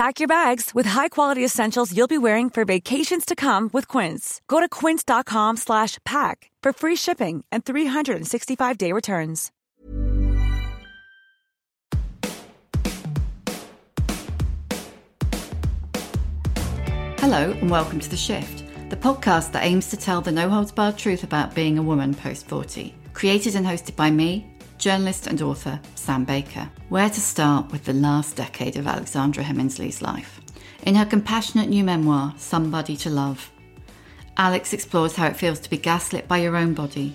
Pack your bags with high-quality essentials you'll be wearing for vacations to come with Quince. Go to quince.com slash pack for free shipping and 365-day returns. Hello and welcome to The Shift, the podcast that aims to tell the no-holds-barred truth about being a woman post-40. Created and hosted by me, journalist and author Sam Baker. Where to start with the last decade of Alexandra Heminsley's life? In her compassionate new memoir, Some Body to Love, Alex explores how it feels to be gaslit by your own body,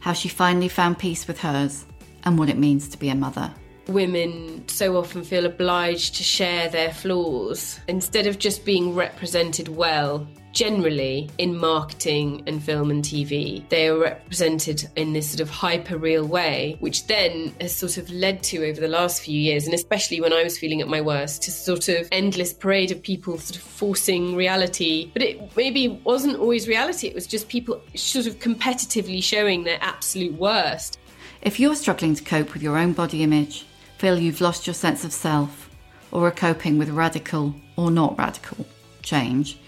how she finally found peace with hers, and what it means to be a mother. Women so often feel obliged to share their flaws instead of just being represented well generally in marketing and film and TV, they are represented in this sort of hyper real way, which then has sort of led to over the last few years, and especially when I was feeling at my worst, to sort of endless parade of people sort of forcing reality. But it maybe wasn't always reality, it was just people sort of competitively showing their absolute worst. If you're struggling to cope with your own body image, feel you've lost your sense of self, or are coping with radical or not radical change,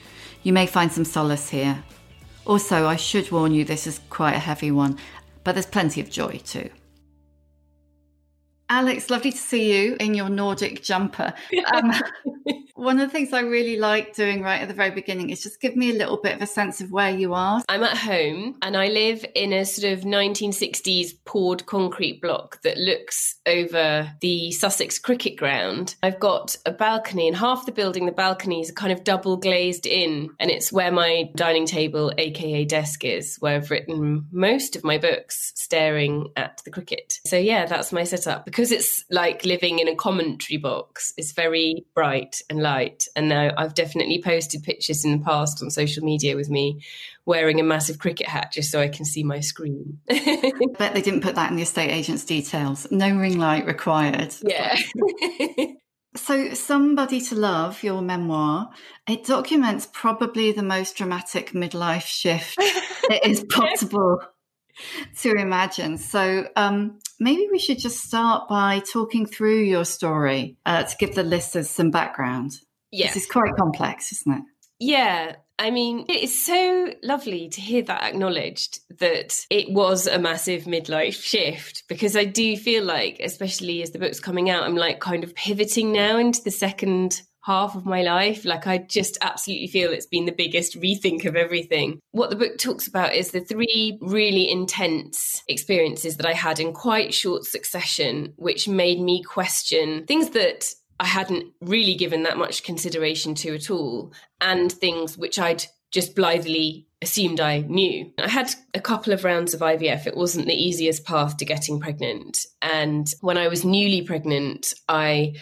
you may find some solace here. Also, I should warn you this is quite a heavy one, but there's plenty of joy too. Alex, lovely to see you in your Nordic jumper. Um, one of the things I really like doing right at the very beginning is just give me a little bit of a sense of where you are. I'm at home and I live in a sort of 1960s poured concrete block that looks over the Sussex cricket ground. I've got a balcony, and half the building, the balconies are kind of double glazed in, and it's where my dining table, aka desk, is, where I've written most of my books staring at the cricket. So, yeah, that's my setup because it's like living in a commentary box. It's very bright and light. And now I've definitely posted pictures in the past on social media with me wearing a massive cricket hat just so I can see my screen. I bet they didn't put that in the estate agent's details. No ring light required. Yeah. so, Some Body to Love, your memoir, it documents probably the most dramatic midlife shift it is possible to imagine. So, um, maybe we should just start by talking through your story uh, to give the listeners some background. Yes. This is quite complex, isn't it? Yeah. I mean, it's so lovely to hear that acknowledged that it was a massive midlife shift because I do feel like, especially as the book's coming out, I'm like kind of pivoting now into the second half of my life. Like, I just absolutely feel it's been the biggest rethink of everything. What the book talks about is the three really intense experiences that I had in quite short succession, which made me question things that I hadn't really given that much consideration to at all, and things which I'd just blithely assumed I knew. I had a couple of rounds of IVF. It wasn't the easiest path to getting pregnant. And when I was newly pregnant, I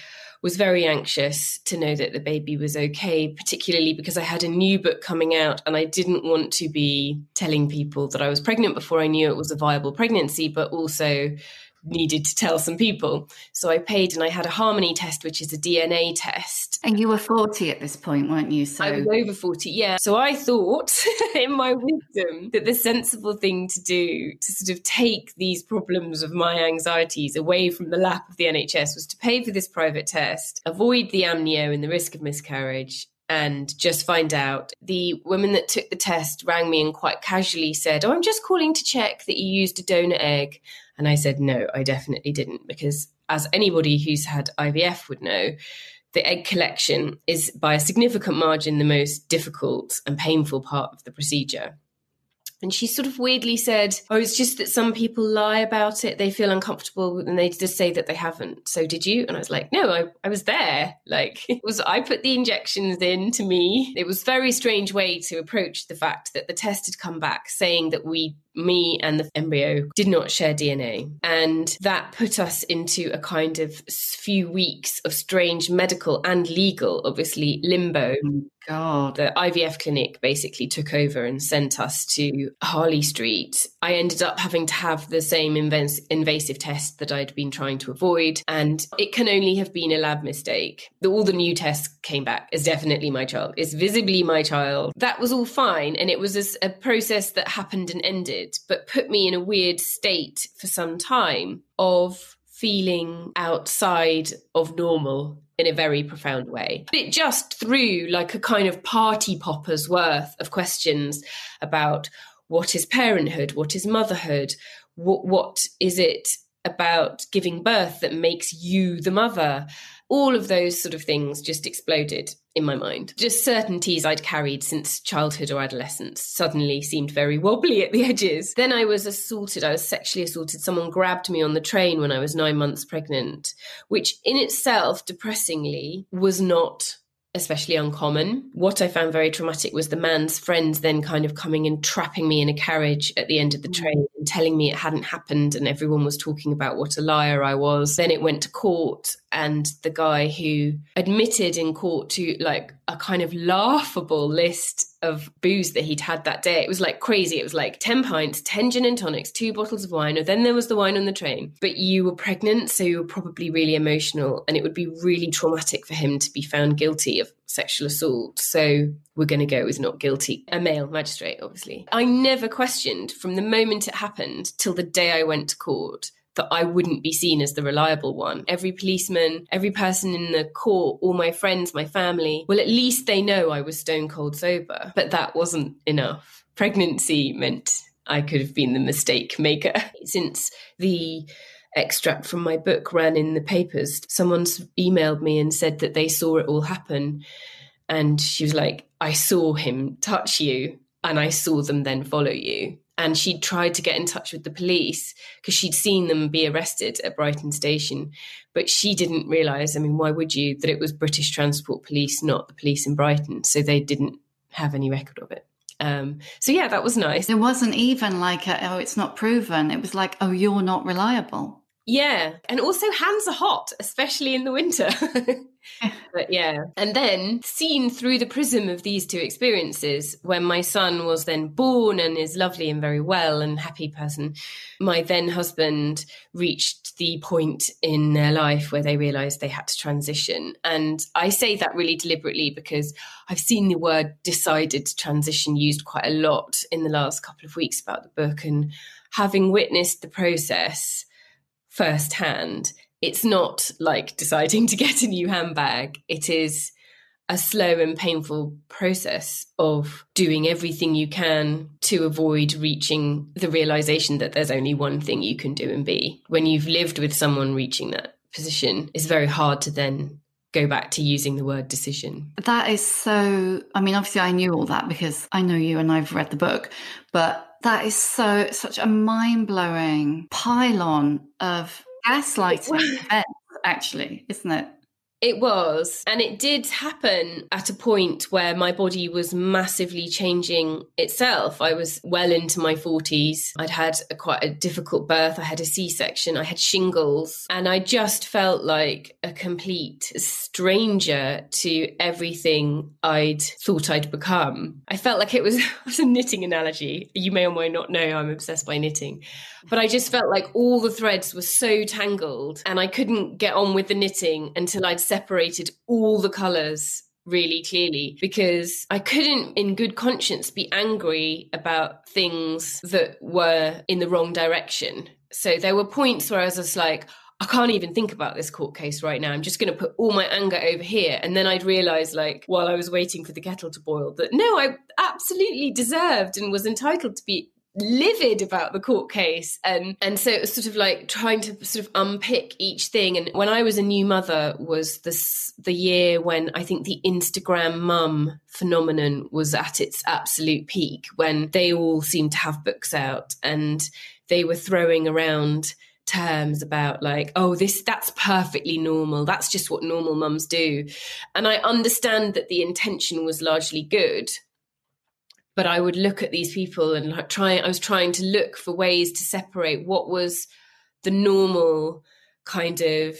was very anxious to know that the baby was okay, particularly because I had a new book coming out and I didn't want to be telling people that I was pregnant before I knew it was a viable pregnancy, but also needed to tell some people. So I paid and I had a Harmony test, which is a DNA test. And you were 40 at this point, weren't you? So I was over 40, yeah. So I thought, in my wisdom, that the sensible thing to do to sort of take these problems of my anxieties away from the lap of the NHS was to pay for this private test, avoid the amnio and the risk of miscarriage, and just find out. The woman that took the test rang me and quite casually said, Oh, I'm just calling to check that you used a donor egg. And I said, No, I definitely didn't, because as anybody who's had IVF would know, the egg collection is by a significant margin the most difficult and painful part of the procedure. And she sort of weirdly said, Oh, it's just that some people lie about it. They feel uncomfortable and they just say that they haven't. So did you? And I was like, No, I, I was there. Like it was, I put the injections in to me. It was very strange way to approach the fact that the test had come back saying that we me and the embryo did not share DNA. And that put us into a kind of few weeks of strange medical and legal, obviously, limbo. Oh God. The IVF clinic basically took over and sent us to Harley Street. I ended up having to have the same invas- invasive test that I'd been trying to avoid. And it can only have been a lab mistake. The, all the new tests came back as definitely my child. It's visibly my child. That was all fine. And it was a, a process that happened and ended, but put me in a weird state for some time of feeling outside of normal in a very profound way. It just threw like a kind of party poppers worth of questions about what is parenthood, what is motherhood, what, what is it about giving birth that makes you the mother? all of those sort of things just exploded in my mind. Just certainties I'd carried since childhood or adolescence suddenly seemed very wobbly at the edges. Then I was assaulted. I was sexually assaulted. Someone grabbed me on the train when I was nine months pregnant, which in itself, depressingly, was not especially uncommon. What I found very traumatic was the man's friends then kind of coming and trapping me in a carriage at the end of the mm. train and telling me it hadn't happened and everyone was talking about what a liar I was. Then it went to court and the guy who admitted in court to like a kind of laughable list of booze that he'd had that day. It was like crazy. It was like 10 pints, 10 gin and tonics, two bottles of wine, or then there was the wine on the train. But you were pregnant, so you were probably really emotional, and it would be really traumatic for him to be found guilty of sexual assault. So we're going to go with not guilty. A male magistrate, obviously. I never questioned from the moment it happened till the day I went to court that I wouldn't be seen as the reliable one. Every policeman, every person in the court, all my friends, my family, well, at least they know I was stone cold sober. But that wasn't enough. Pregnancy meant I could have been the mistake maker. Since the extract from my book ran in the papers, someone's emailed me and said that they saw it all happen. And she was like, I saw him touch you and I saw them then follow you and she'd tried to get in touch with the police because she'd seen them be arrested at Brighton station. But she didn't realise, I mean, why would you, that it was British Transport Police, not the police in Brighton. So they didn't have any record of it. Um, so yeah, that was nice. It wasn't even like, a, oh, it's not proven. It was like, oh, you're not reliable. Yeah. And also hands are hot, especially in the winter. but yeah. And then seen through the prism of these two experiences, when my son was then born and is lovely and very well and happy person, my then husband reached the point in their life where they realized they had to transition. And I say that really deliberately because I've seen the word decided to transition used quite a lot in the last couple of weeks about the book and having witnessed the process firsthand. It's not like deciding to get a new handbag. It is a slow and painful process of doing everything you can to avoid reaching the realization that there's only one thing you can do and be. When you've lived with someone reaching that position, it's very hard to then go back to using the word decision. That is so, I mean, obviously, I knew all that because I know you and I've read the book, but that is so, such a mind blowing pylon of gaslighting events, actually, isn't it? It was. And it did happen at a point where my body was massively changing itself. I was well into my 40s. I'd had a, quite a difficult birth. I had a C section. I had shingles. And I just felt like a complete stranger to everything I'd thought I'd become. I felt like it was, it was a knitting analogy. You may or may not know I'm obsessed by knitting. But I just felt like all the threads were so tangled and I couldn't get on with the knitting until I'd separated all the colours really clearly because I couldn't, in good conscience, be angry about things that were in the wrong direction. So there were points where I was just like, I can't even think about this court case right now. I'm just going to put all my anger over here. And then I'd realize, like, while I was waiting for the kettle to boil, that no, I absolutely deserved and was entitled to be livid about the court case and and so it was sort of like trying to sort of unpick each thing. And when i was a new mother was this the year when i think the instagram mum phenomenon was at its absolute peak when they all seemed to have books out and they were throwing around terms about like oh this that's perfectly normal. That's just what normal mums do. And i understand that the intention was largely good but I would look at these people and like try I was trying to look for ways to separate what was the normal kind of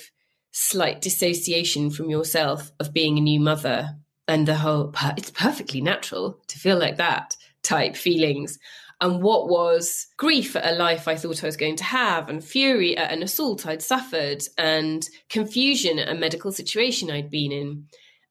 slight dissociation from yourself of being a new mother and the whole it's perfectly natural to feel like that type feelings. And what was grief at a life I thought I was going to have, and fury at an assault I'd suffered, and confusion at a medical situation I'd been in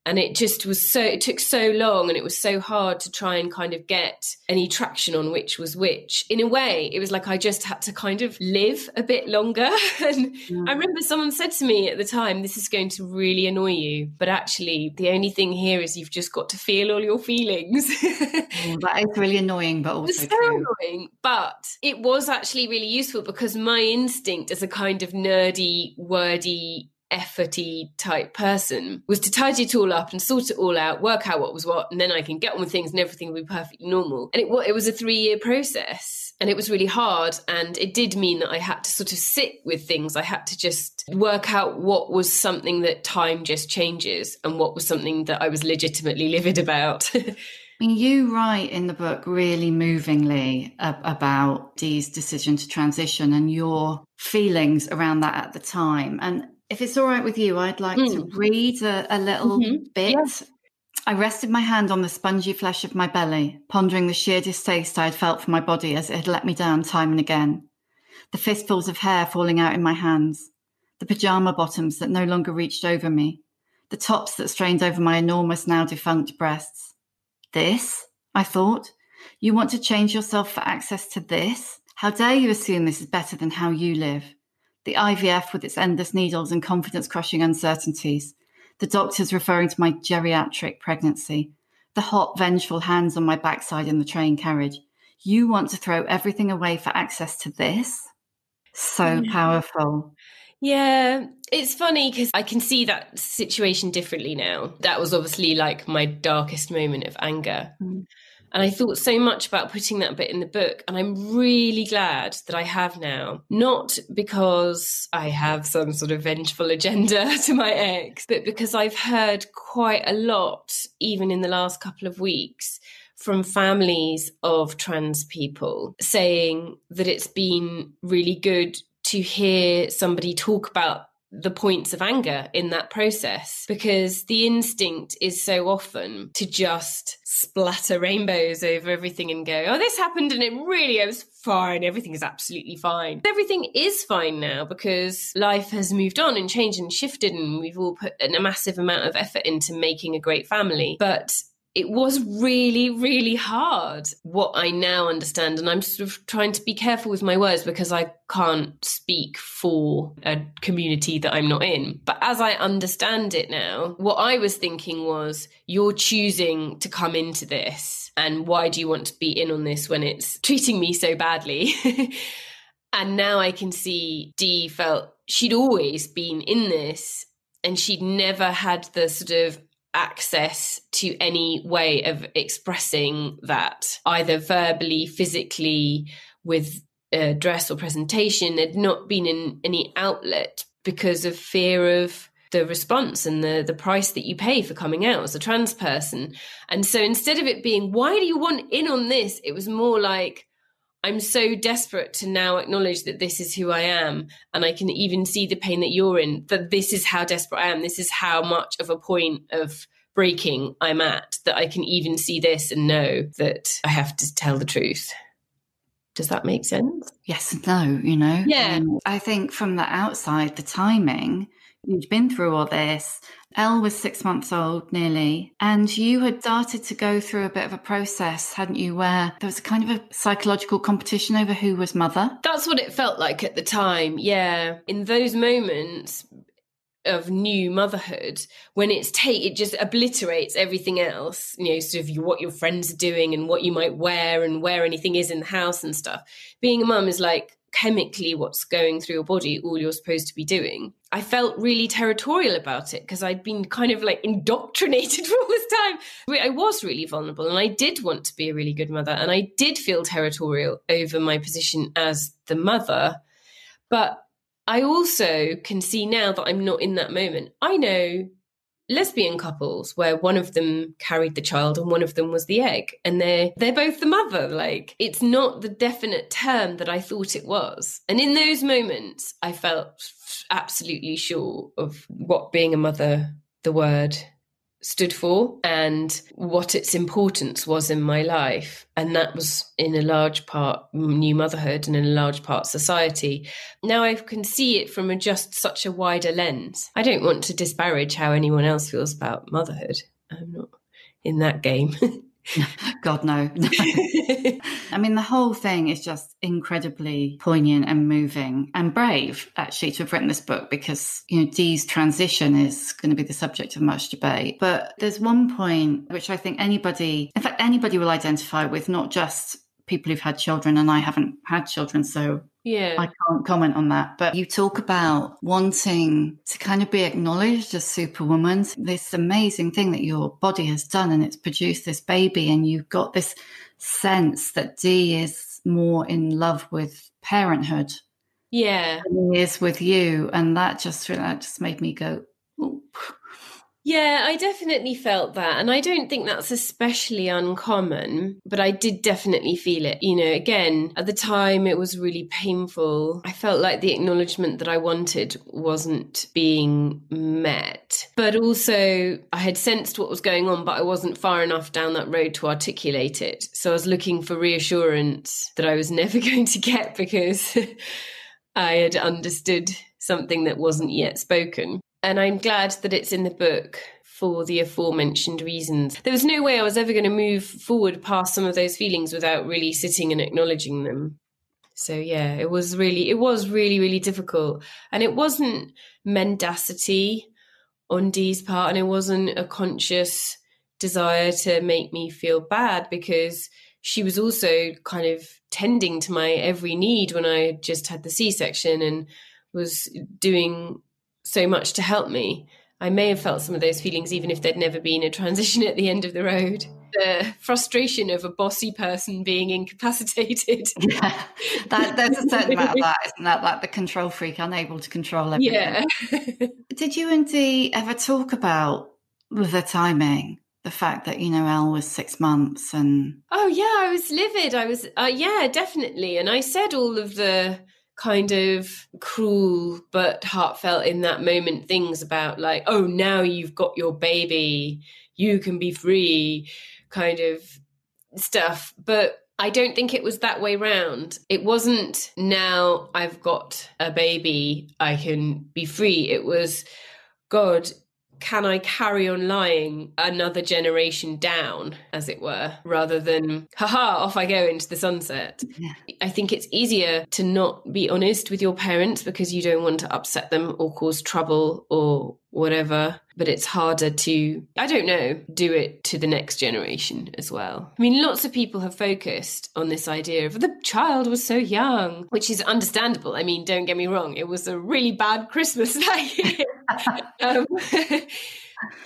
and it just was so it took so long and it was so hard to try and kind of get any traction on which was which. In a way it was like i just had to kind of live a bit longer. And i mm. remember someone said to me at the time this is going to really annoy you but actually the only thing here is you've just got to feel all your feelings. Mm, that is really annoying but also so true. annoying but it was actually really useful because my instinct as a kind of nerdy wordy efforty type person was to tidy it all up and sort it all out, work out what was what, and then I can get on with things and everything will be perfectly normal. And it, it was a three year process and it was really hard. And it did mean that I had to sort of sit with things. I had to just work out what was something that time just changes and what was something that I was legitimately livid about. I mean, you write in the book really movingly about Dee's decision to transition and your feelings around that at the time. And if it's all right with you, I'd like mm. to read a, a little mm-hmm. bit. Yes. I rested my hand on the spongy flesh of my belly, pondering the sheer distaste I had felt for my body as it had let me down time and again. The fistfuls of hair falling out in my hands, the pajama bottoms that no longer reached over me, the tops that strained over my enormous, now defunct breasts. This, I thought, you want to change yourself for access to this? How dare you assume this is better than how you live? The IVF with its endless needles and confidence crushing uncertainties, the doctors referring to my geriatric pregnancy, the hot, vengeful hands on my backside in the train carriage. You want to throw everything away for access to this? So yeah. powerful. Yeah, it's funny because I can see that situation differently now. That was obviously like my darkest moment of anger. Mm. And I thought so much about putting that bit in the book. And I'm really glad that I have now, not because I have some sort of vengeful agenda to my ex, but because I've heard quite a lot, even in the last couple of weeks, from families of trans people saying that it's been really good to hear somebody talk about the points of anger in that process because the instinct is so often to just splatter rainbows over everything and go, oh, this happened and it really was fine. Everything is absolutely fine. Everything is fine now because life has moved on and changed and shifted and we've all put a massive amount of effort into making a great family. But it was really, really hard what I now understand. And I'm sort of trying to be careful with my words because I can't speak for a community that I'm not in. But as I understand it now, what I was thinking was you're choosing to come into this. And why do you want to be in on this when it's treating me so badly? and now I can see Dee felt she'd always been in this and she'd never had the sort of access to any way of expressing that, either verbally, physically, with dress or presentation. There'd not been in any outlet because of fear of the response and the the price that you pay for coming out as a trans person. And so instead of it being why do you want in on this, it was more like I'm so desperate to now acknowledge that this is who I am. And I can even see the pain that you're in, that this is how desperate I am. This is how much of a point of breaking I'm at, that I can even see this and know that I have to tell the truth. Does that make sense? Yes and no, you know? Yeah. Um, I think from the outside, the timing, you've been through all this. Elle was six months old nearly, and you had started to go through a bit of a process, hadn't you, where there was a kind of a psychological competition over who was mother? That's what it felt like at the time, yeah. In those moments, of new motherhood when it's take it just obliterates everything else you know sort of what your friends are doing and what you might wear and where anything is in the house and stuff being a mum is like chemically what's going through your body, all you're supposed to be doing. I felt really territorial about it because I'd been kind of like indoctrinated for all this time. I was really vulnerable and I did want to be a really good mother and I did feel territorial over my position as the mother. But I also can see now that I'm not in that moment. I know lesbian couples where one of them carried the child and one of them was the egg. And they're they're both the mother. Like it's not the definite term that i thought it was. And in those moments i felt absolutely sure of what being a mother the word stood for and what its importance was in my life. And that was in a large part new motherhood and in a large part society. Now I can see it from a just such a wider lens. I don't want to disparage how anyone else feels about motherhood. I'm not in that game. God, no. I mean, the whole thing is just incredibly poignant and moving and brave, actually, to have written this book because, you know, Dee's transition is going to be the subject of much debate. But there's one point which I think anybody, in fact, anybody will identify with, not just people who've had children, and I haven't had children, so yeah. I can't comment on that. But you talk about wanting to kind of be acknowledged as superwoman, this amazing thing that your body has done and it's produced this baby, and you've got this sense that Dee is more in love with parenthood. Yeah. Than he is with you. And that just that just made me go, yeah, I definitely felt that. And I don't think that's especially uncommon, but I did definitely feel it. You know, again, at the time it was really painful. I felt like the acknowledgement that I wanted wasn't being met. But also, I had sensed what was going on, but I wasn't far enough down that road to articulate it. So I was looking for reassurance that I was never going to get because I had understood something that wasn't yet spoken. And I'm glad that it's in the book for the aforementioned reasons. There was no way I was ever going to move forward past some of those feelings without really sitting and acknowledging them. So yeah, it was really, it was really, really difficult. And it wasn't mendacity on Dee's part, and it wasn't a conscious desire to make me feel bad because she was also kind of tending to my every need when I just had the C section and was doing so much to help me. I may have felt some of those feelings even if there'd never been a transition at the end of the road. The frustration of a bossy person being incapacitated. Yeah, that, there's a certain amount of that, isn't that? Like the control freak, unable to control everything. Yeah. Did you and Dee ever talk about the timing? The fact that, you know, Elle was six months and. Oh, yeah, I was livid. I was, uh, yeah, definitely. And I said all of the kind of cruel but heartfelt in that moment things about like oh now you've got your baby you can be free kind of stuff but I don't think it was that way round. It wasn't now I've got a baby, I can be free. It was, God, can I carry on lying another generation down, as it were, rather than, haha, off I go into the sunset? Yeah. I think it's easier to not be honest with your parents because you don't want to upset them or cause trouble or whatever. But it's harder to, I don't know, do it to the next generation as well. I mean, lots of people have focused on this idea of the child was so young, which is understandable. I mean, don't get me wrong, it was a really bad Christmas that year. um,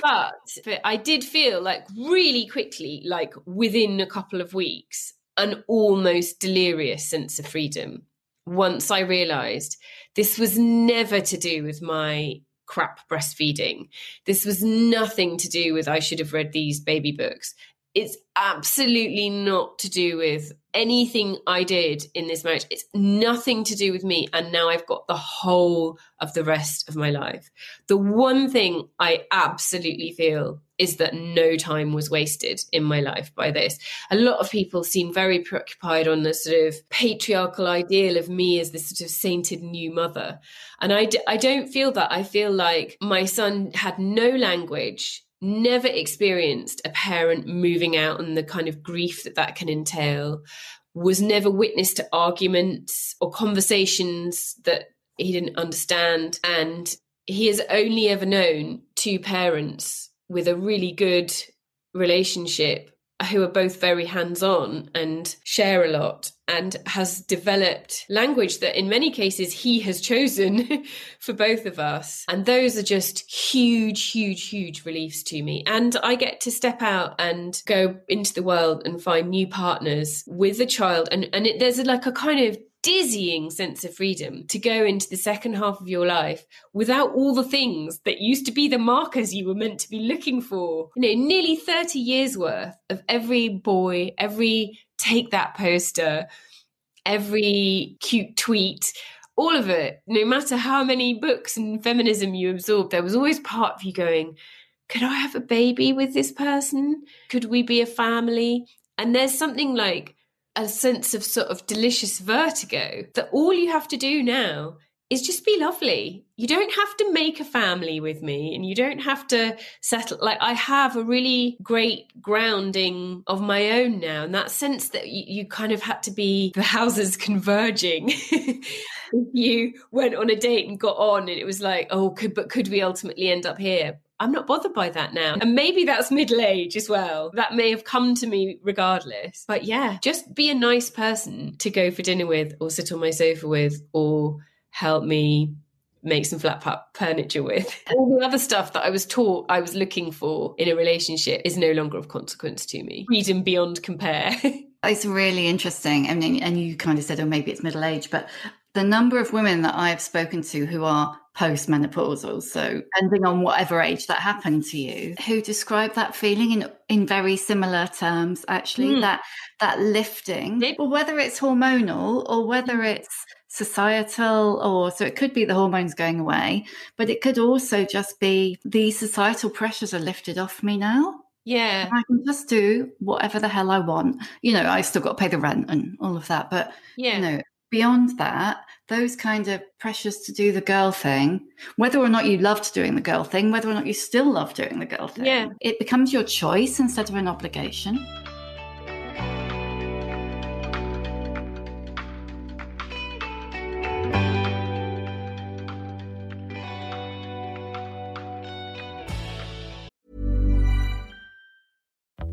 but, but I did feel like really quickly, like within a couple of weeks, an almost delirious sense of freedom once I realized this was never to do with my crap breastfeeding. This was nothing to do with I should have read these baby books. It's absolutely not to do with anything I did in this marriage. It's nothing to do with me. And now I've got the whole of the rest of my life. The one thing I absolutely feel is that no time was wasted in my life by this. A lot of people seem very preoccupied on the sort of patriarchal ideal of me as this sort of sainted new mother. And I d- I don't feel that. I feel like my son had no language never experienced a parent moving out and the kind of grief that that can entail, was never witness to arguments or conversations that he didn't understand. And he has only ever known two parents with a really good relationship who are both very hands on and share a lot and has developed language that in many cases he has chosen for both of us. And those are just huge, huge, huge reliefs to me. And I get to step out and go into the world and find new partners with a child. And, and it, there's like a kind of dizzying sense of freedom to go into the second half of your life without all the things that used to be the markers you were meant to be looking for. You know, nearly 30 years worth of every boy, every take that poster, every cute tweet, all of it, no matter how many books and feminism you absorb, there was always part of you going, could I have a baby with this person? Could we be a family? And there's something like a sense of sort of delicious vertigo that all you have to do now is just be lovely. You don't have to make a family with me and you don't have to settle. Like, I have a really great grounding of my own now. And that sense that you, you kind of had to be the houses converging. you went on a date and got on, and it was like, oh, could, but could we ultimately end up here? I'm not bothered by that now. And maybe that's middle age as well. That may have come to me regardless. But yeah, just be a nice person to go for dinner with or sit on my sofa with or help me make some flat pack furniture with. All the other stuff that I was taught I was looking for in a relationship is no longer of consequence to me. Freedom beyond compare. it's really interesting. I mean, and you kind of said, oh, maybe it's middle age, but the number of women that I've spoken to who are postmenopausal, so depending on whatever age that happened to you, who describe that feeling in in very similar terms. Actually, mm. that that lifting, well, whether it's hormonal or whether it's societal or so it could be the hormones going away but it could also just be the societal pressures are lifted off me now yeah i can just do whatever the hell i want you know i still got to pay the rent and all of that but yeah you know beyond that, those kind of pressures to do the girl thing, whether or not you loved doing the girl thing, whether or not you still love doing the girl thing, yeah. it becomes your choice instead of an obligation.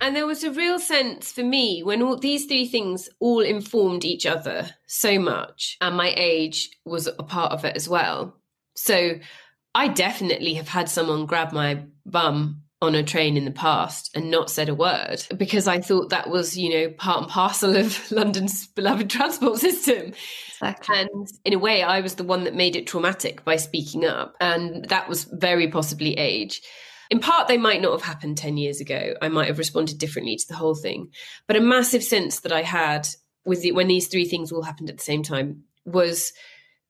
And there was a real sense for me when all these three things all informed each other so much, and my age was a part of it as well. So I definitely have had someone grab my bum on a train in the past and not said a word because I thought that was, you know, part and parcel of London's beloved transport system. Exactly. And in a way, I was the one that made it traumatic by speaking up. And that was very possibly age. In part, they might not have happened 10 years ago. I might have responded differently to the whole thing. But a massive sense that I had with the, when these three things all happened at the same time was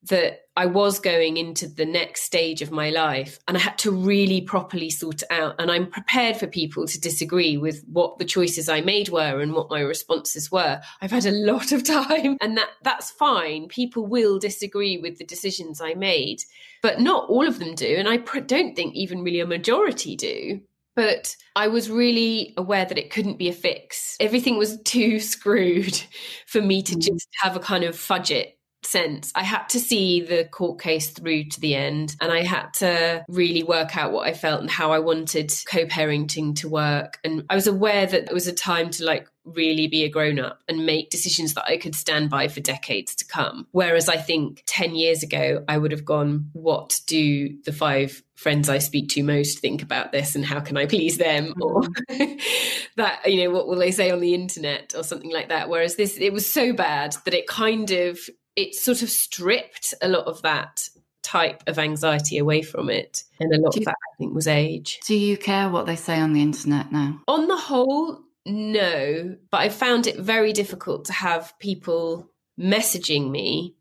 that I was going into the next stage of my life and I had to really properly sort it out. And I'm prepared for people to disagree with what the choices I made were and what my responses were. I've had a lot of time and that that's fine. People will disagree with the decisions I made, but not all of them do. And I don't think even really a majority do. But I was really aware that it couldn't be a fix. Everything was too screwed for me to mm. just have a kind of fudge it sense. I had to see the court case through to the end and I had to really work out what I felt and how I wanted co parenting to work. And I was aware that it was a time to like really be a grown up and make decisions that I could stand by for decades to come. Whereas I think 10 years ago, I would have gone, what do the five friends I speak to most think about this and how can I please them? Mm-hmm. Or that, you know, what will they say on the internet or something like that? Whereas this, it was so bad that it kind of it sort of stripped a lot of that type of anxiety away from it. And a lot you, of that, I think, was age. Do you care what they say on the internet now? On the whole, no. But I found it very difficult to have people messaging me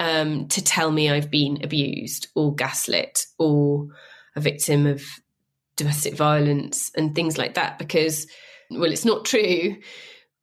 um, to tell me I've been abused or gaslit or a victim of domestic violence and things like that because, well, it's not true,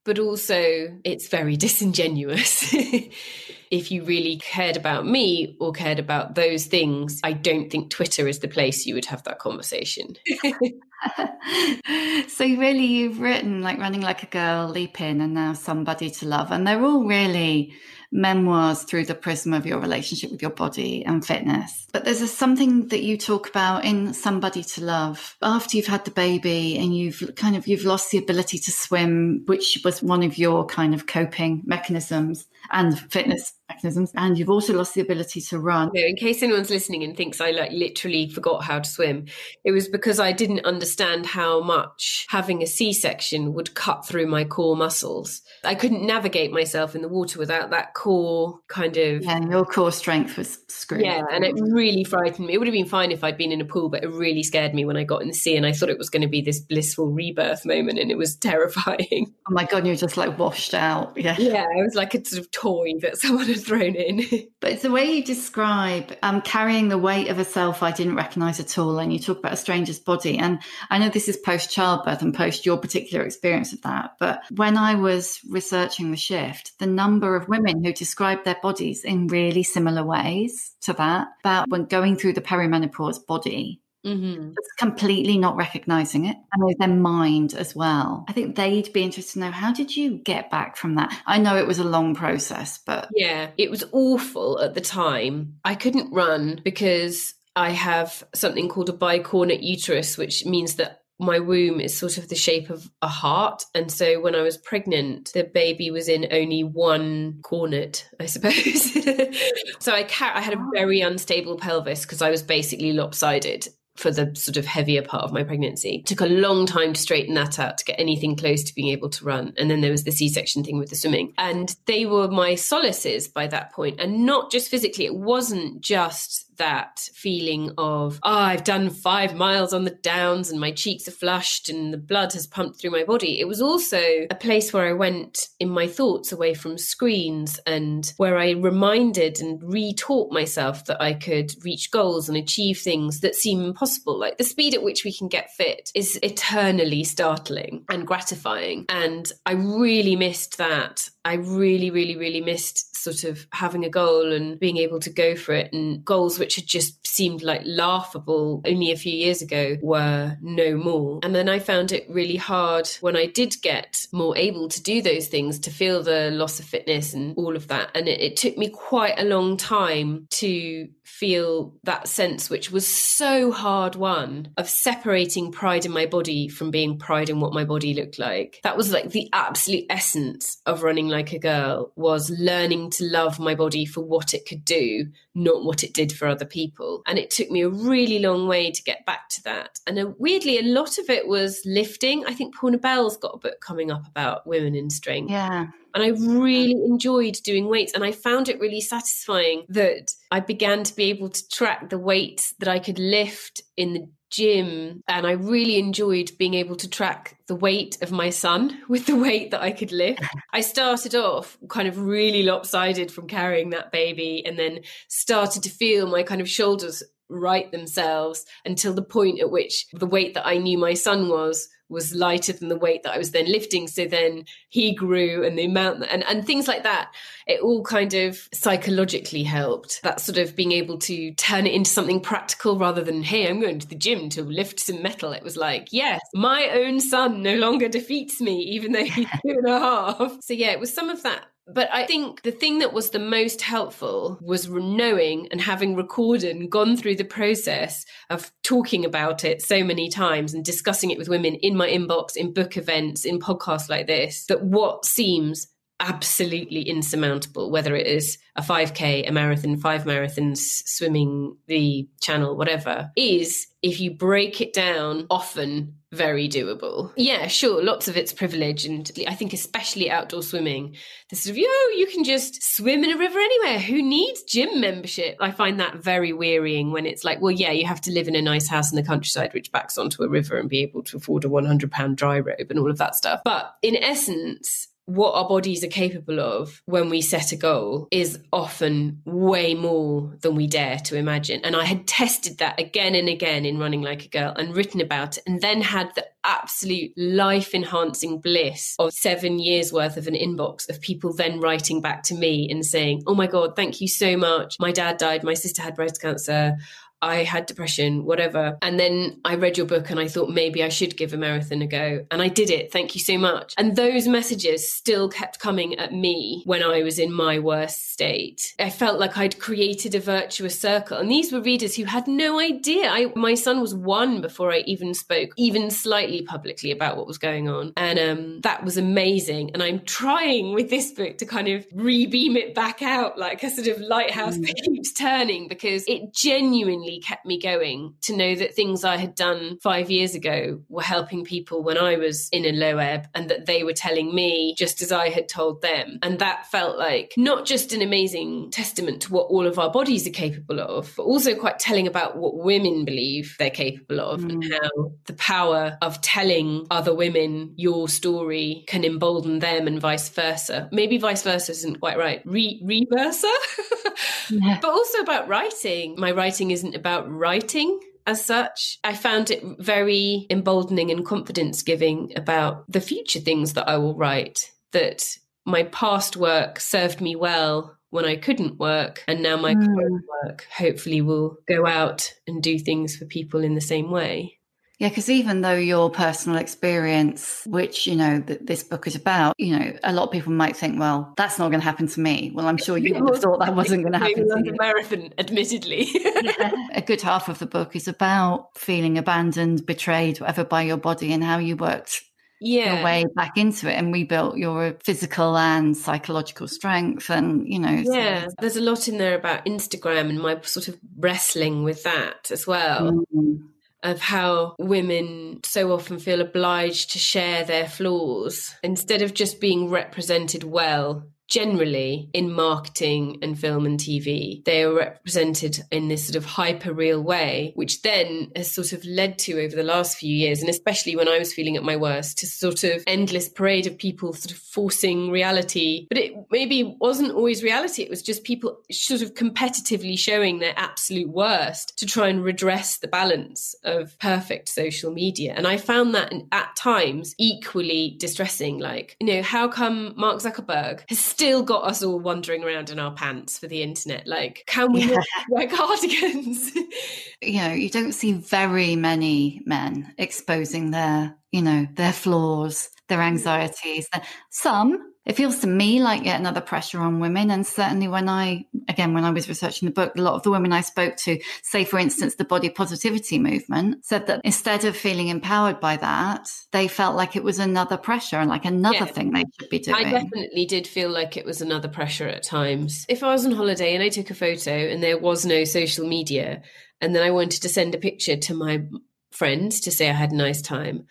but also it's very disingenuous. if you really cared about me or cared about those things, I don't think Twitter is the place you would have that conversation. so really you've written like running like a girl, leap in and now somebody to love. And they're all really memoirs through the prism of your relationship with your body and fitness. But there's a, something that you talk about in Some Body to Love after you've had the baby and you've kind of you've lost the ability to swim, which was one of your kind of coping mechanisms and fitness mechanisms. And you've also lost the ability to run. in case anyone's listening and thinks I like literally forgot how to swim, it was because I didn't understand how much having a C section would cut through my core muscles. I couldn't navigate myself in the water without that core kind of. Yeah, your core strength was screwed. Yeah, and it really frightened me. It would have been fine if I'd been in a pool, but it really scared me when I got in the sea and I thought it was going to be this blissful rebirth moment and it was terrifying. Oh my God, you were just like washed out. Yeah. Yeah, it was like a sort of toy that someone had thrown in. but it's the way you describe um, carrying the weight of a self I didn't recognize at all. And you talk about a stranger's body. And I know this is post childbirth and post your particular experience of that. But when I was researching the shift, the number of women who described their bodies in really similar ways to that, about when going through the perimenopause body Mm-hmm. Just completely not recognizing it and with their mind as well. I think they'd be interested to know how did you get back from that? I know it was a long process, but yeah, it was awful at the time. I couldn't run because I have something called a bicornuate uterus, which means that my womb is sort of the shape of a heart. And so when I was pregnant, the baby was in only one cornet, I suppose. so I, ca- I had a very unstable pelvis because I was basically lopsided for the sort of heavier part of my pregnancy. Took a long time to straighten that out to get anything close to being able to run. And then there was the C section thing with the swimming. And they were my solaces by that point, and not just physically. It wasn't just that feeling of, oh, I've done five miles on the downs and my cheeks are flushed and the blood has pumped through my body. It was also a place where I went in my thoughts away from screens and where I reminded and retaught myself that I could reach goals and achieve things that seem impossible. Like the speed at which we can get fit is eternally startling and gratifying. And I really missed that. I really, really, really missed sort of having a goal and being able to go for it and goals which had just seemed like laughable only a few years ago were no more. And then I found it really hard when I did get more able to do those things to feel the loss of fitness and all of that. And it, it took me quite a long time to feel that sense, which was so hard won, of separating pride in my body from being pride in what my body looked like. That was like the absolute essence of running like a girl was learning to love my body for what it could do, not what it did for other people. And it took me a really long way to get back to that. And uh, weirdly, a lot of it was lifting. I think Poorna Bell's got a book coming up about women in strength. Yeah. And I really enjoyed doing weights. And I found it really satisfying that I began to be able to track the weights that I could lift in the gym. And I really enjoyed being able to track the weight of my son with the weight that I could lift. I started off kind of really lopsided from carrying that baby and then started to feel my kind of shoulders right themselves until the point at which the weight that I knew my son was was lighter than the weight that I was then lifting. So then he grew and the amount and, and things like that. It all kind of psychologically helped. That sort of being able to turn it into something practical rather than, hey, I'm going to the gym to lift some metal. It was like, yes, my own son no longer defeats me, even though he's two and a half. So yeah, it was some of that but I think the thing that was the most helpful was knowing and having recorded and gone through the process of talking about it so many times and discussing it with women in my inbox, in book events, in podcasts like this, that what seems absolutely insurmountable, whether it is a 5K, a marathon, five marathons, swimming the channel, whatever, is if you break it down often very doable. Yeah, sure, lots of it's privilege. And I think, especially outdoor swimming, the sort of, yo, you can just swim in a river anywhere. Who needs gym membership? I find that very wearying when it's like, well, yeah, you have to live in a nice house in the countryside, which backs onto a river and be able to afford a 100 pound dry robe and all of that stuff. But in essence, what our bodies are capable of when we set a goal is often way more than we dare to imagine. And I had tested that again and again in Running Like a Girl and written about it, and then had the absolute life enhancing bliss of seven years worth of an inbox of people then writing back to me and saying, Oh my God, thank you so much. My dad died. My sister had breast cancer. I had depression, whatever. And then I read your book and I thought maybe I should give a marathon a go. And I did it. Thank you so much. And those messages still kept coming at me when I was in my worst state. I felt like I'd created a virtuous circle. And these were readers who had no idea. I, my son was one before I even spoke, even slightly publicly about what was going on. And um, that was amazing. And I'm trying with this book to kind of rebeam it back out like a sort of lighthouse mm. that keeps turning because it genuinely really kept me going to know that things I had done five years ago were helping people when I was in a low ebb and that they were telling me just as I had told them. And that felt like not just an amazing testament to what all of our bodies are capable of, but also quite telling about what women believe they're capable of mm. and how the power of telling other women your story can embolden them and vice versa. Maybe vice versa isn't quite right. Re reversa. yeah. But also about writing. My writing isn't about writing as such. I found it very emboldening and confidence giving about the future things that I will write, that my past work served me well when I couldn't work. And now my mm. current work hopefully will go out and do things for people in the same way. Yeah, because even though your personal experience, which, you know, th- this book is about, you know, a lot of people might think, well, that's not going to happen to me. Well, I'm sure you thought that wasn't going to happen to you. marathon, admittedly. yeah. A good half of the book is about feeling abandoned, betrayed, whatever, by your body and how you worked yeah. your way back into it and rebuilt your physical and psychological strength and you know yeah so. there's a lot in there about instagram and my sort of wrestling with that as well mm of how women so often feel obliged to share their flaws. Instead of just being represented well generally in marketing and film and TV, they are represented in this sort of hyper real way, which then has sort of led to over the last few years, and especially when I was feeling at my worst, to sort of endless parade of people sort of forcing reality. But it maybe wasn't always reality. It was just people sort of competitively showing their absolute worst to try and redress the balance of perfect social media. And I found that at times equally distressing. Like, you know, how come Mark Zuckerberg has still got us all wandering around in our pants for the internet. Like, can we yeah. wear cardigans? you know, you don't see very many men exposing their you know, their flaws, their mm. anxieties. Some it feels to me like yet another pressure on women. And certainly when I, again, when I was researching the book, a lot of the women I spoke to, say, for instance, the body positivity movement, said that instead of feeling empowered by that, they felt like it was another pressure and like another yeah. thing they should be doing. I definitely did feel like it was another pressure at times. If I was on holiday and I took a photo and there was no social media, and then I wanted to send a picture to my friends to say I had a nice time,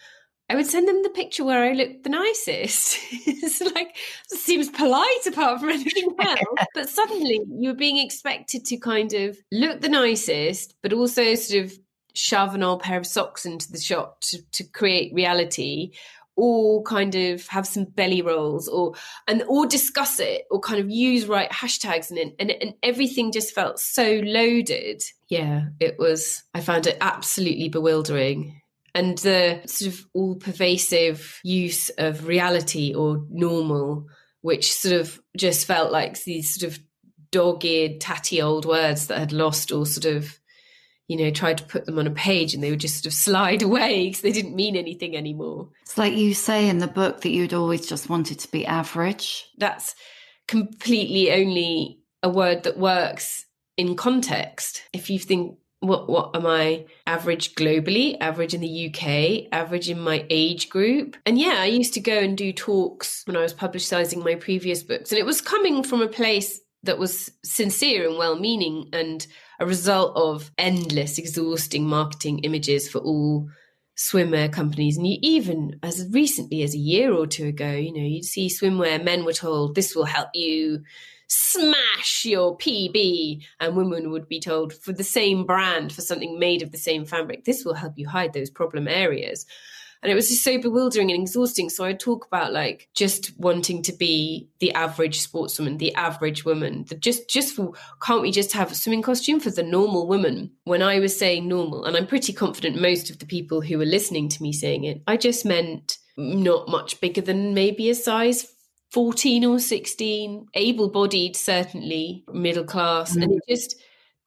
I would send them the picture where I looked the nicest. it's like it seems polite apart from anything else. but suddenly you're being expected to kind of look the nicest, but also sort of shove an old pair of socks into the shot to, to create reality or kind of have some belly rolls or and or discuss it or kind of use right hashtags and and, and everything just felt so loaded yeah it was i found it absolutely bewildering and the sort of all pervasive use of reality or normal, which sort of just felt like these sort of dog-eared, tatty old words that had lost or sort of, you know, tried to put them on a page and they would just sort of slide away because they didn't mean anything anymore. It's like you say in the book that you'd always just wanted to be average. That's completely only a word that works in context. If you think what what am I average globally, average in the UK, average in my age group. And yeah, I used to go and do talks when I was publicizing my previous books. And it was coming from a place that was sincere and well meaning and a result of endless, exhausting marketing images for all swimwear companies. And you, even as recently as a year or two ago, you know, you'd see swimwear men were told this will help you smash your PB. And women would be told for the same brand, for something made of the same fabric, this will help you hide those problem areas. And it was just so bewildering and exhausting. So I talk about like just wanting to be the average sportswoman, the average woman. The just just for can't we just have a swimming costume for the normal woman? When I was saying normal, and I'm pretty confident most of the people who were listening to me saying it, I just meant not much bigger than maybe a size 14 or 16, able bodied, certainly middle class. Mm. And it just,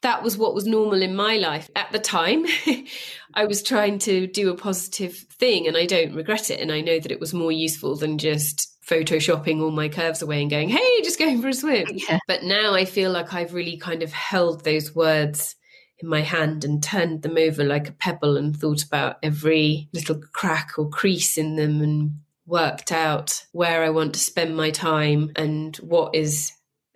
that was what was normal in my life. At the time, I was trying to do a positive thing and I don't regret it. And I know that it was more useful than just photoshopping all my curves away and going, hey, just going for a swim. Yeah. But now I feel like I've really kind of held those words in my hand and turned them over like a pebble and thought about every little crack or crease in them and worked out where I want to spend my time and what is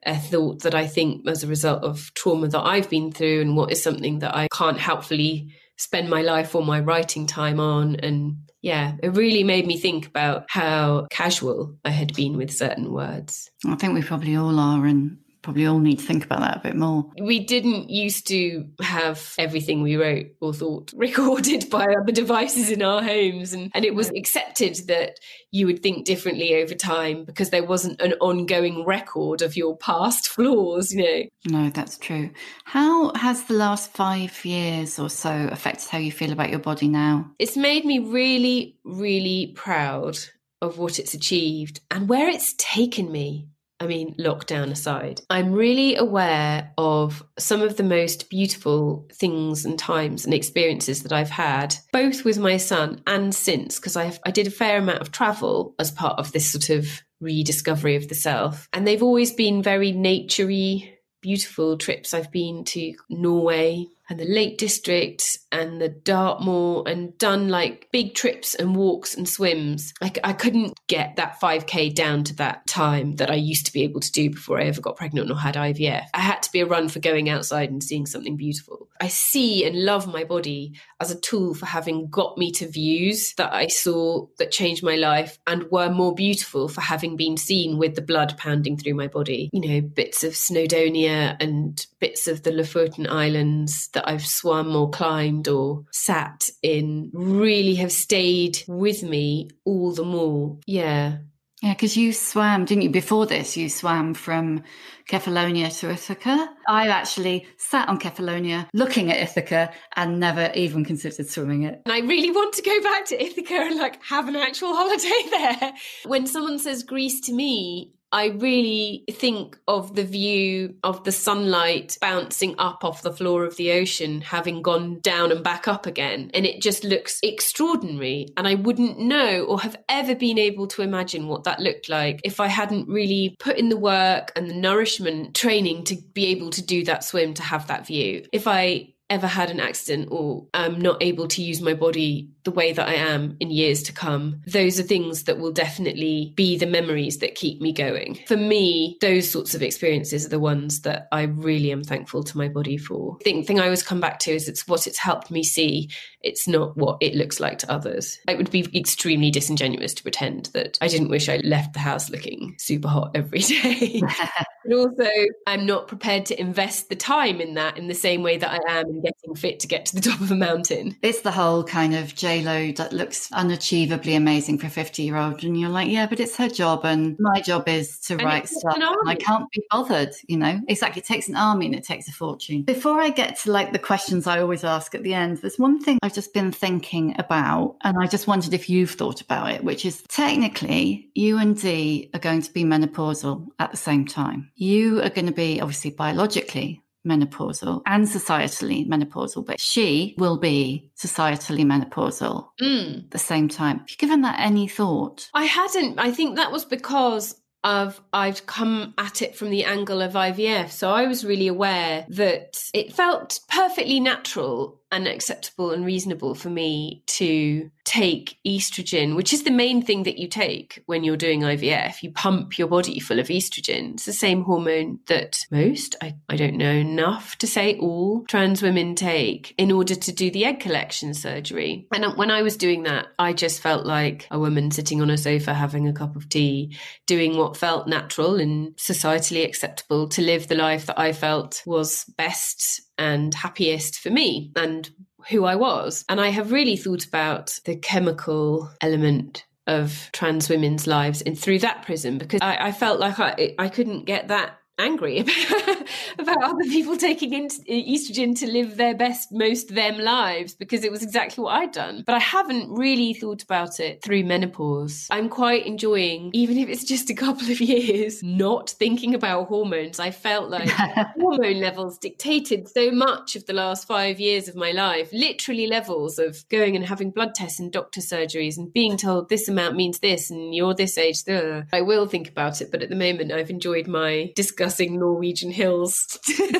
a thought that I think as a result of trauma that I've been through and what is something that I can't helpfully spend my life or my writing time on and yeah, it really made me think about how casual I had been with certain words. I think we probably all are, and probably all need to think about that a bit more. We didn't used to have everything we wrote or thought recorded by other devices in our homes. And, and it was accepted that you would think differently over time because there wasn't an ongoing record of your past flaws, you know. No, that's true. How has the last five years or so affected how you feel about your body now? It's made me really, really proud of what it's achieved and where it's taken me. I mean, lockdown aside, I'm really aware of some of the most beautiful things and times and experiences that I've had, both with my son and since, because I I did a fair amount of travel as part of this sort of rediscovery of the self, and they've always been very naturey, beautiful trips. I've been to Norway, and the Lake District and the Dartmoor and done like big trips and walks and swims. I, I couldn't get that 5K down to that time that I used to be able to do before I ever got pregnant or had IVF. I had to be a run for going outside and seeing something beautiful. I see and love my body as a tool for having got me to views that I saw that changed my life and were more beautiful for having been seen with the blood pounding through my body. You know, bits of Snowdonia and bits of the Lofoten Islands that I've swum or climbed or sat in really have stayed with me all the more. Yeah. Yeah, because you swam, didn't you? Before this, you swam from Kefalonia to Ithaca. I actually sat on Kefalonia looking at Ithaca and never even considered swimming it. And I really want to go back to Ithaca and like have an actual holiday there. When someone says Greece to me, I really think of the view of the sunlight bouncing up off the floor of the ocean, having gone down and back up again. And it just looks extraordinary. And I wouldn't know or have ever been able to imagine what that looked like if I hadn't really put in the work and the nourishment training to be able to do that swim, to have that view. If I ever had an accident or I'm not able to use my body the way that I am in years to come, those are things that will definitely be the memories that keep me going. For me, those sorts of experiences are the ones that I really am thankful to my body for. The thing I always come back to is it's what it's helped me see. It's not what it looks like to others. It would be extremely disingenuous to pretend that I didn't wish I left the house looking super hot every day. but also, I'm not prepared to invest the time in that in the same way that I am in getting fit to get to the top of a mountain. It's the whole kind of J Lo that looks unachievably amazing for a 50 year old. And you're like, yeah, but it's her job. And my job is to And write stuff. And I can't be bothered, you know? Exactly. It takes an army and it takes a fortune. Before I get to like the questions I always ask at the end, there's one thing I've just been thinking about. And I just wondered if you've thought about it, which is technically you and D are going to be menopausal at the same time. You are going to be obviously biologically menopausal and societally menopausal, but she will be societally menopausal Mm. at the same time. Have you given that any thought? I hadn't. I think that was because of I've come at it from the angle of IVF. So I was really aware that it felt perfectly natural and acceptable and reasonable for me to take estrogen, which is the main thing that you take when you're doing IVF. You pump your body full of estrogen. It's the same hormone that most, I, I don't know enough to say all trans women take in order to do the egg collection surgery. And when I was doing that, I just felt like a woman sitting on a sofa having a cup of tea, doing what felt natural and societally acceptable to live the life that I felt was best and happiest for me and who I was. And I have really thought about the chemical element of trans women's lives and through that prism because I, I felt like I, I couldn't get that angry about, about other people taking in, estrogen to live their best, most them lives because it was exactly what I'd done. But I haven't really thought about it through menopause. I'm quite enjoying, even if it's just a couple of years, not thinking about hormones. I felt like hormone levels dictated so much of the last five years of my life, literally levels of going and having blood tests and doctor surgeries and being told this amount means this and you're this age. Ugh. I will think about it, but at the moment I've enjoyed my discussing Norwegian hills.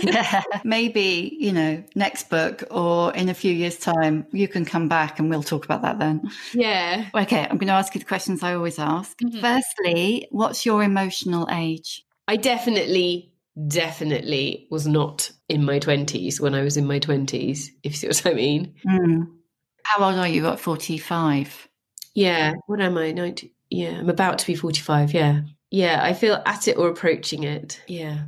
Yeah. Maybe, you know, next book or in a few years' time, you can come back and we'll talk about that then. yeah. Okay, I'm going to ask you the questions I always ask. Firstly, what's your emotional age? I definitely, definitely was not in my 20s when I was in my 20s, if you see what I mean. Hmm. How old are you at 45? Yeah. What am I? 90? Yeah. I'm about to be 45. Yeah. Yeah. I feel at it or approaching it. Yeah.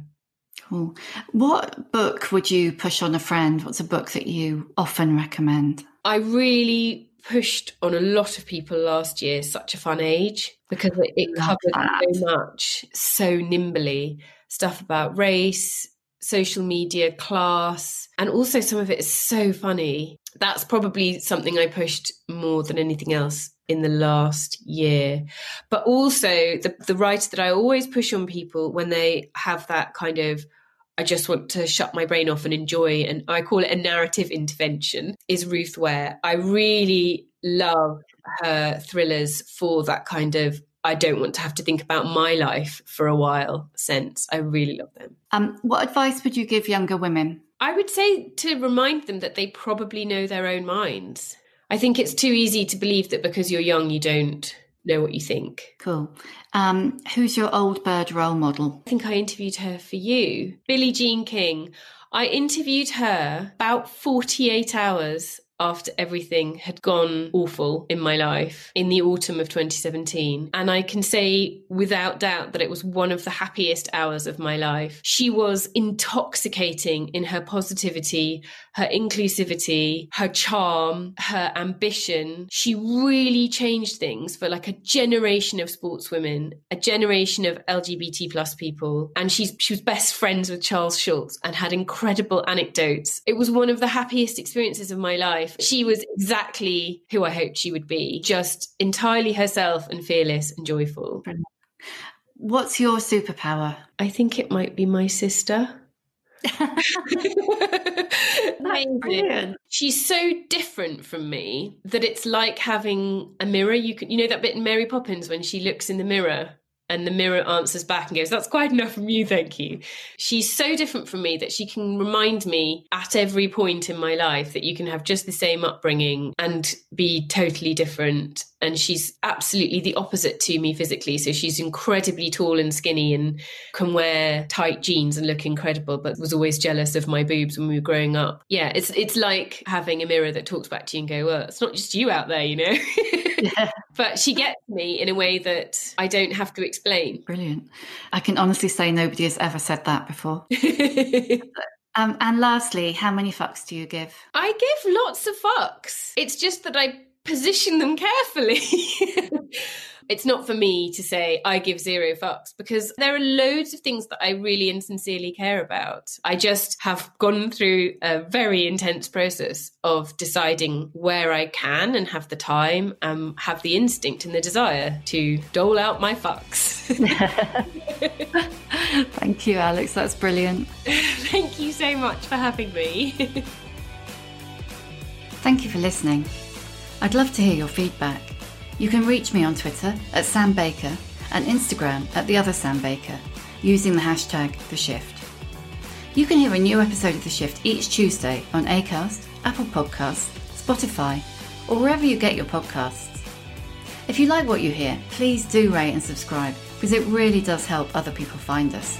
Cool. What book would you push on a friend? What's a book that you often recommend? I really pushed on a lot of people last year, Such a Fun Age, because it, it covered that. so much, so nimbly. Stuff about race, social media, class, and also some of it is so funny. That's probably something I pushed more than anything else in the last year. But also the the writer that I always push on people when they have that kind of I just want to shut my brain off and enjoy, and I call it a narrative intervention, is Ruth Ware. I really love her thrillers for that kind of I don't want to have to think about my life for a while sense. I really love them. Um, what advice would you give younger women? I would say to remind them that they probably know their own minds. I think it's too easy to believe that because you're young, you don't know what you think. Cool. Um, who's your old bird role model? I think I interviewed her for you, Billie Jean King. I interviewed her about 48 hours after everything had gone awful in my life in the autumn of 2017. And I can say without doubt that it was one of the happiest hours of my life. She was intoxicating in her positivity, her inclusivity, her charm, her ambition. She really changed things for like a generation of sportswomen, a generation of LGBT plus people. And she's she was best friends with Charles Schulz and had incredible anecdotes. It was one of the happiest experiences of my life. She was exactly who I hoped she would be, just entirely herself and fearless and joyful. What's your superpower? I think it might be my sister. She's so different from me that it's like having a mirror. You can, you know, that bit in Mary Poppins when she looks in the mirror and the mirror answers back and goes, That's quite enough from you, thank you. She's so different from me that she can remind me at every point in my life that you can have just the same upbringing and be totally different. And she's absolutely the opposite to me physically. So she's incredibly tall and skinny and can wear tight jeans and look incredible, but was always jealous of my boobs when we were growing up. Yeah, it's it's like having a mirror that talks back to you and go, Well, it's not just you out there, you know? Yeah. but she gets me in a way that I don't have to explain. Brilliant. I can honestly say nobody has ever said that before. um, and lastly, how many fucks do you give? I give lots of fucks. It's just that I position them carefully. it's not for me to say I give zero fucks because there are loads of things that I really and sincerely care about. I just have gone through a very intense process of deciding where I can and have the time and have the instinct and the desire to dole out my fucks. Thank you, Alex. That's brilliant. Thank you so much for having me. Thank you for listening. I'd love to hear your feedback. You can reach me on Twitter at Sam Baker and Instagram at the other Sam Baker using the hashtag The Shift. You can hear a new episode of The Shift each Tuesday on Acast, Apple Podcasts, Spotify, or wherever you get your podcasts. If you like what you hear, please do rate and subscribe because it really does help other people find us.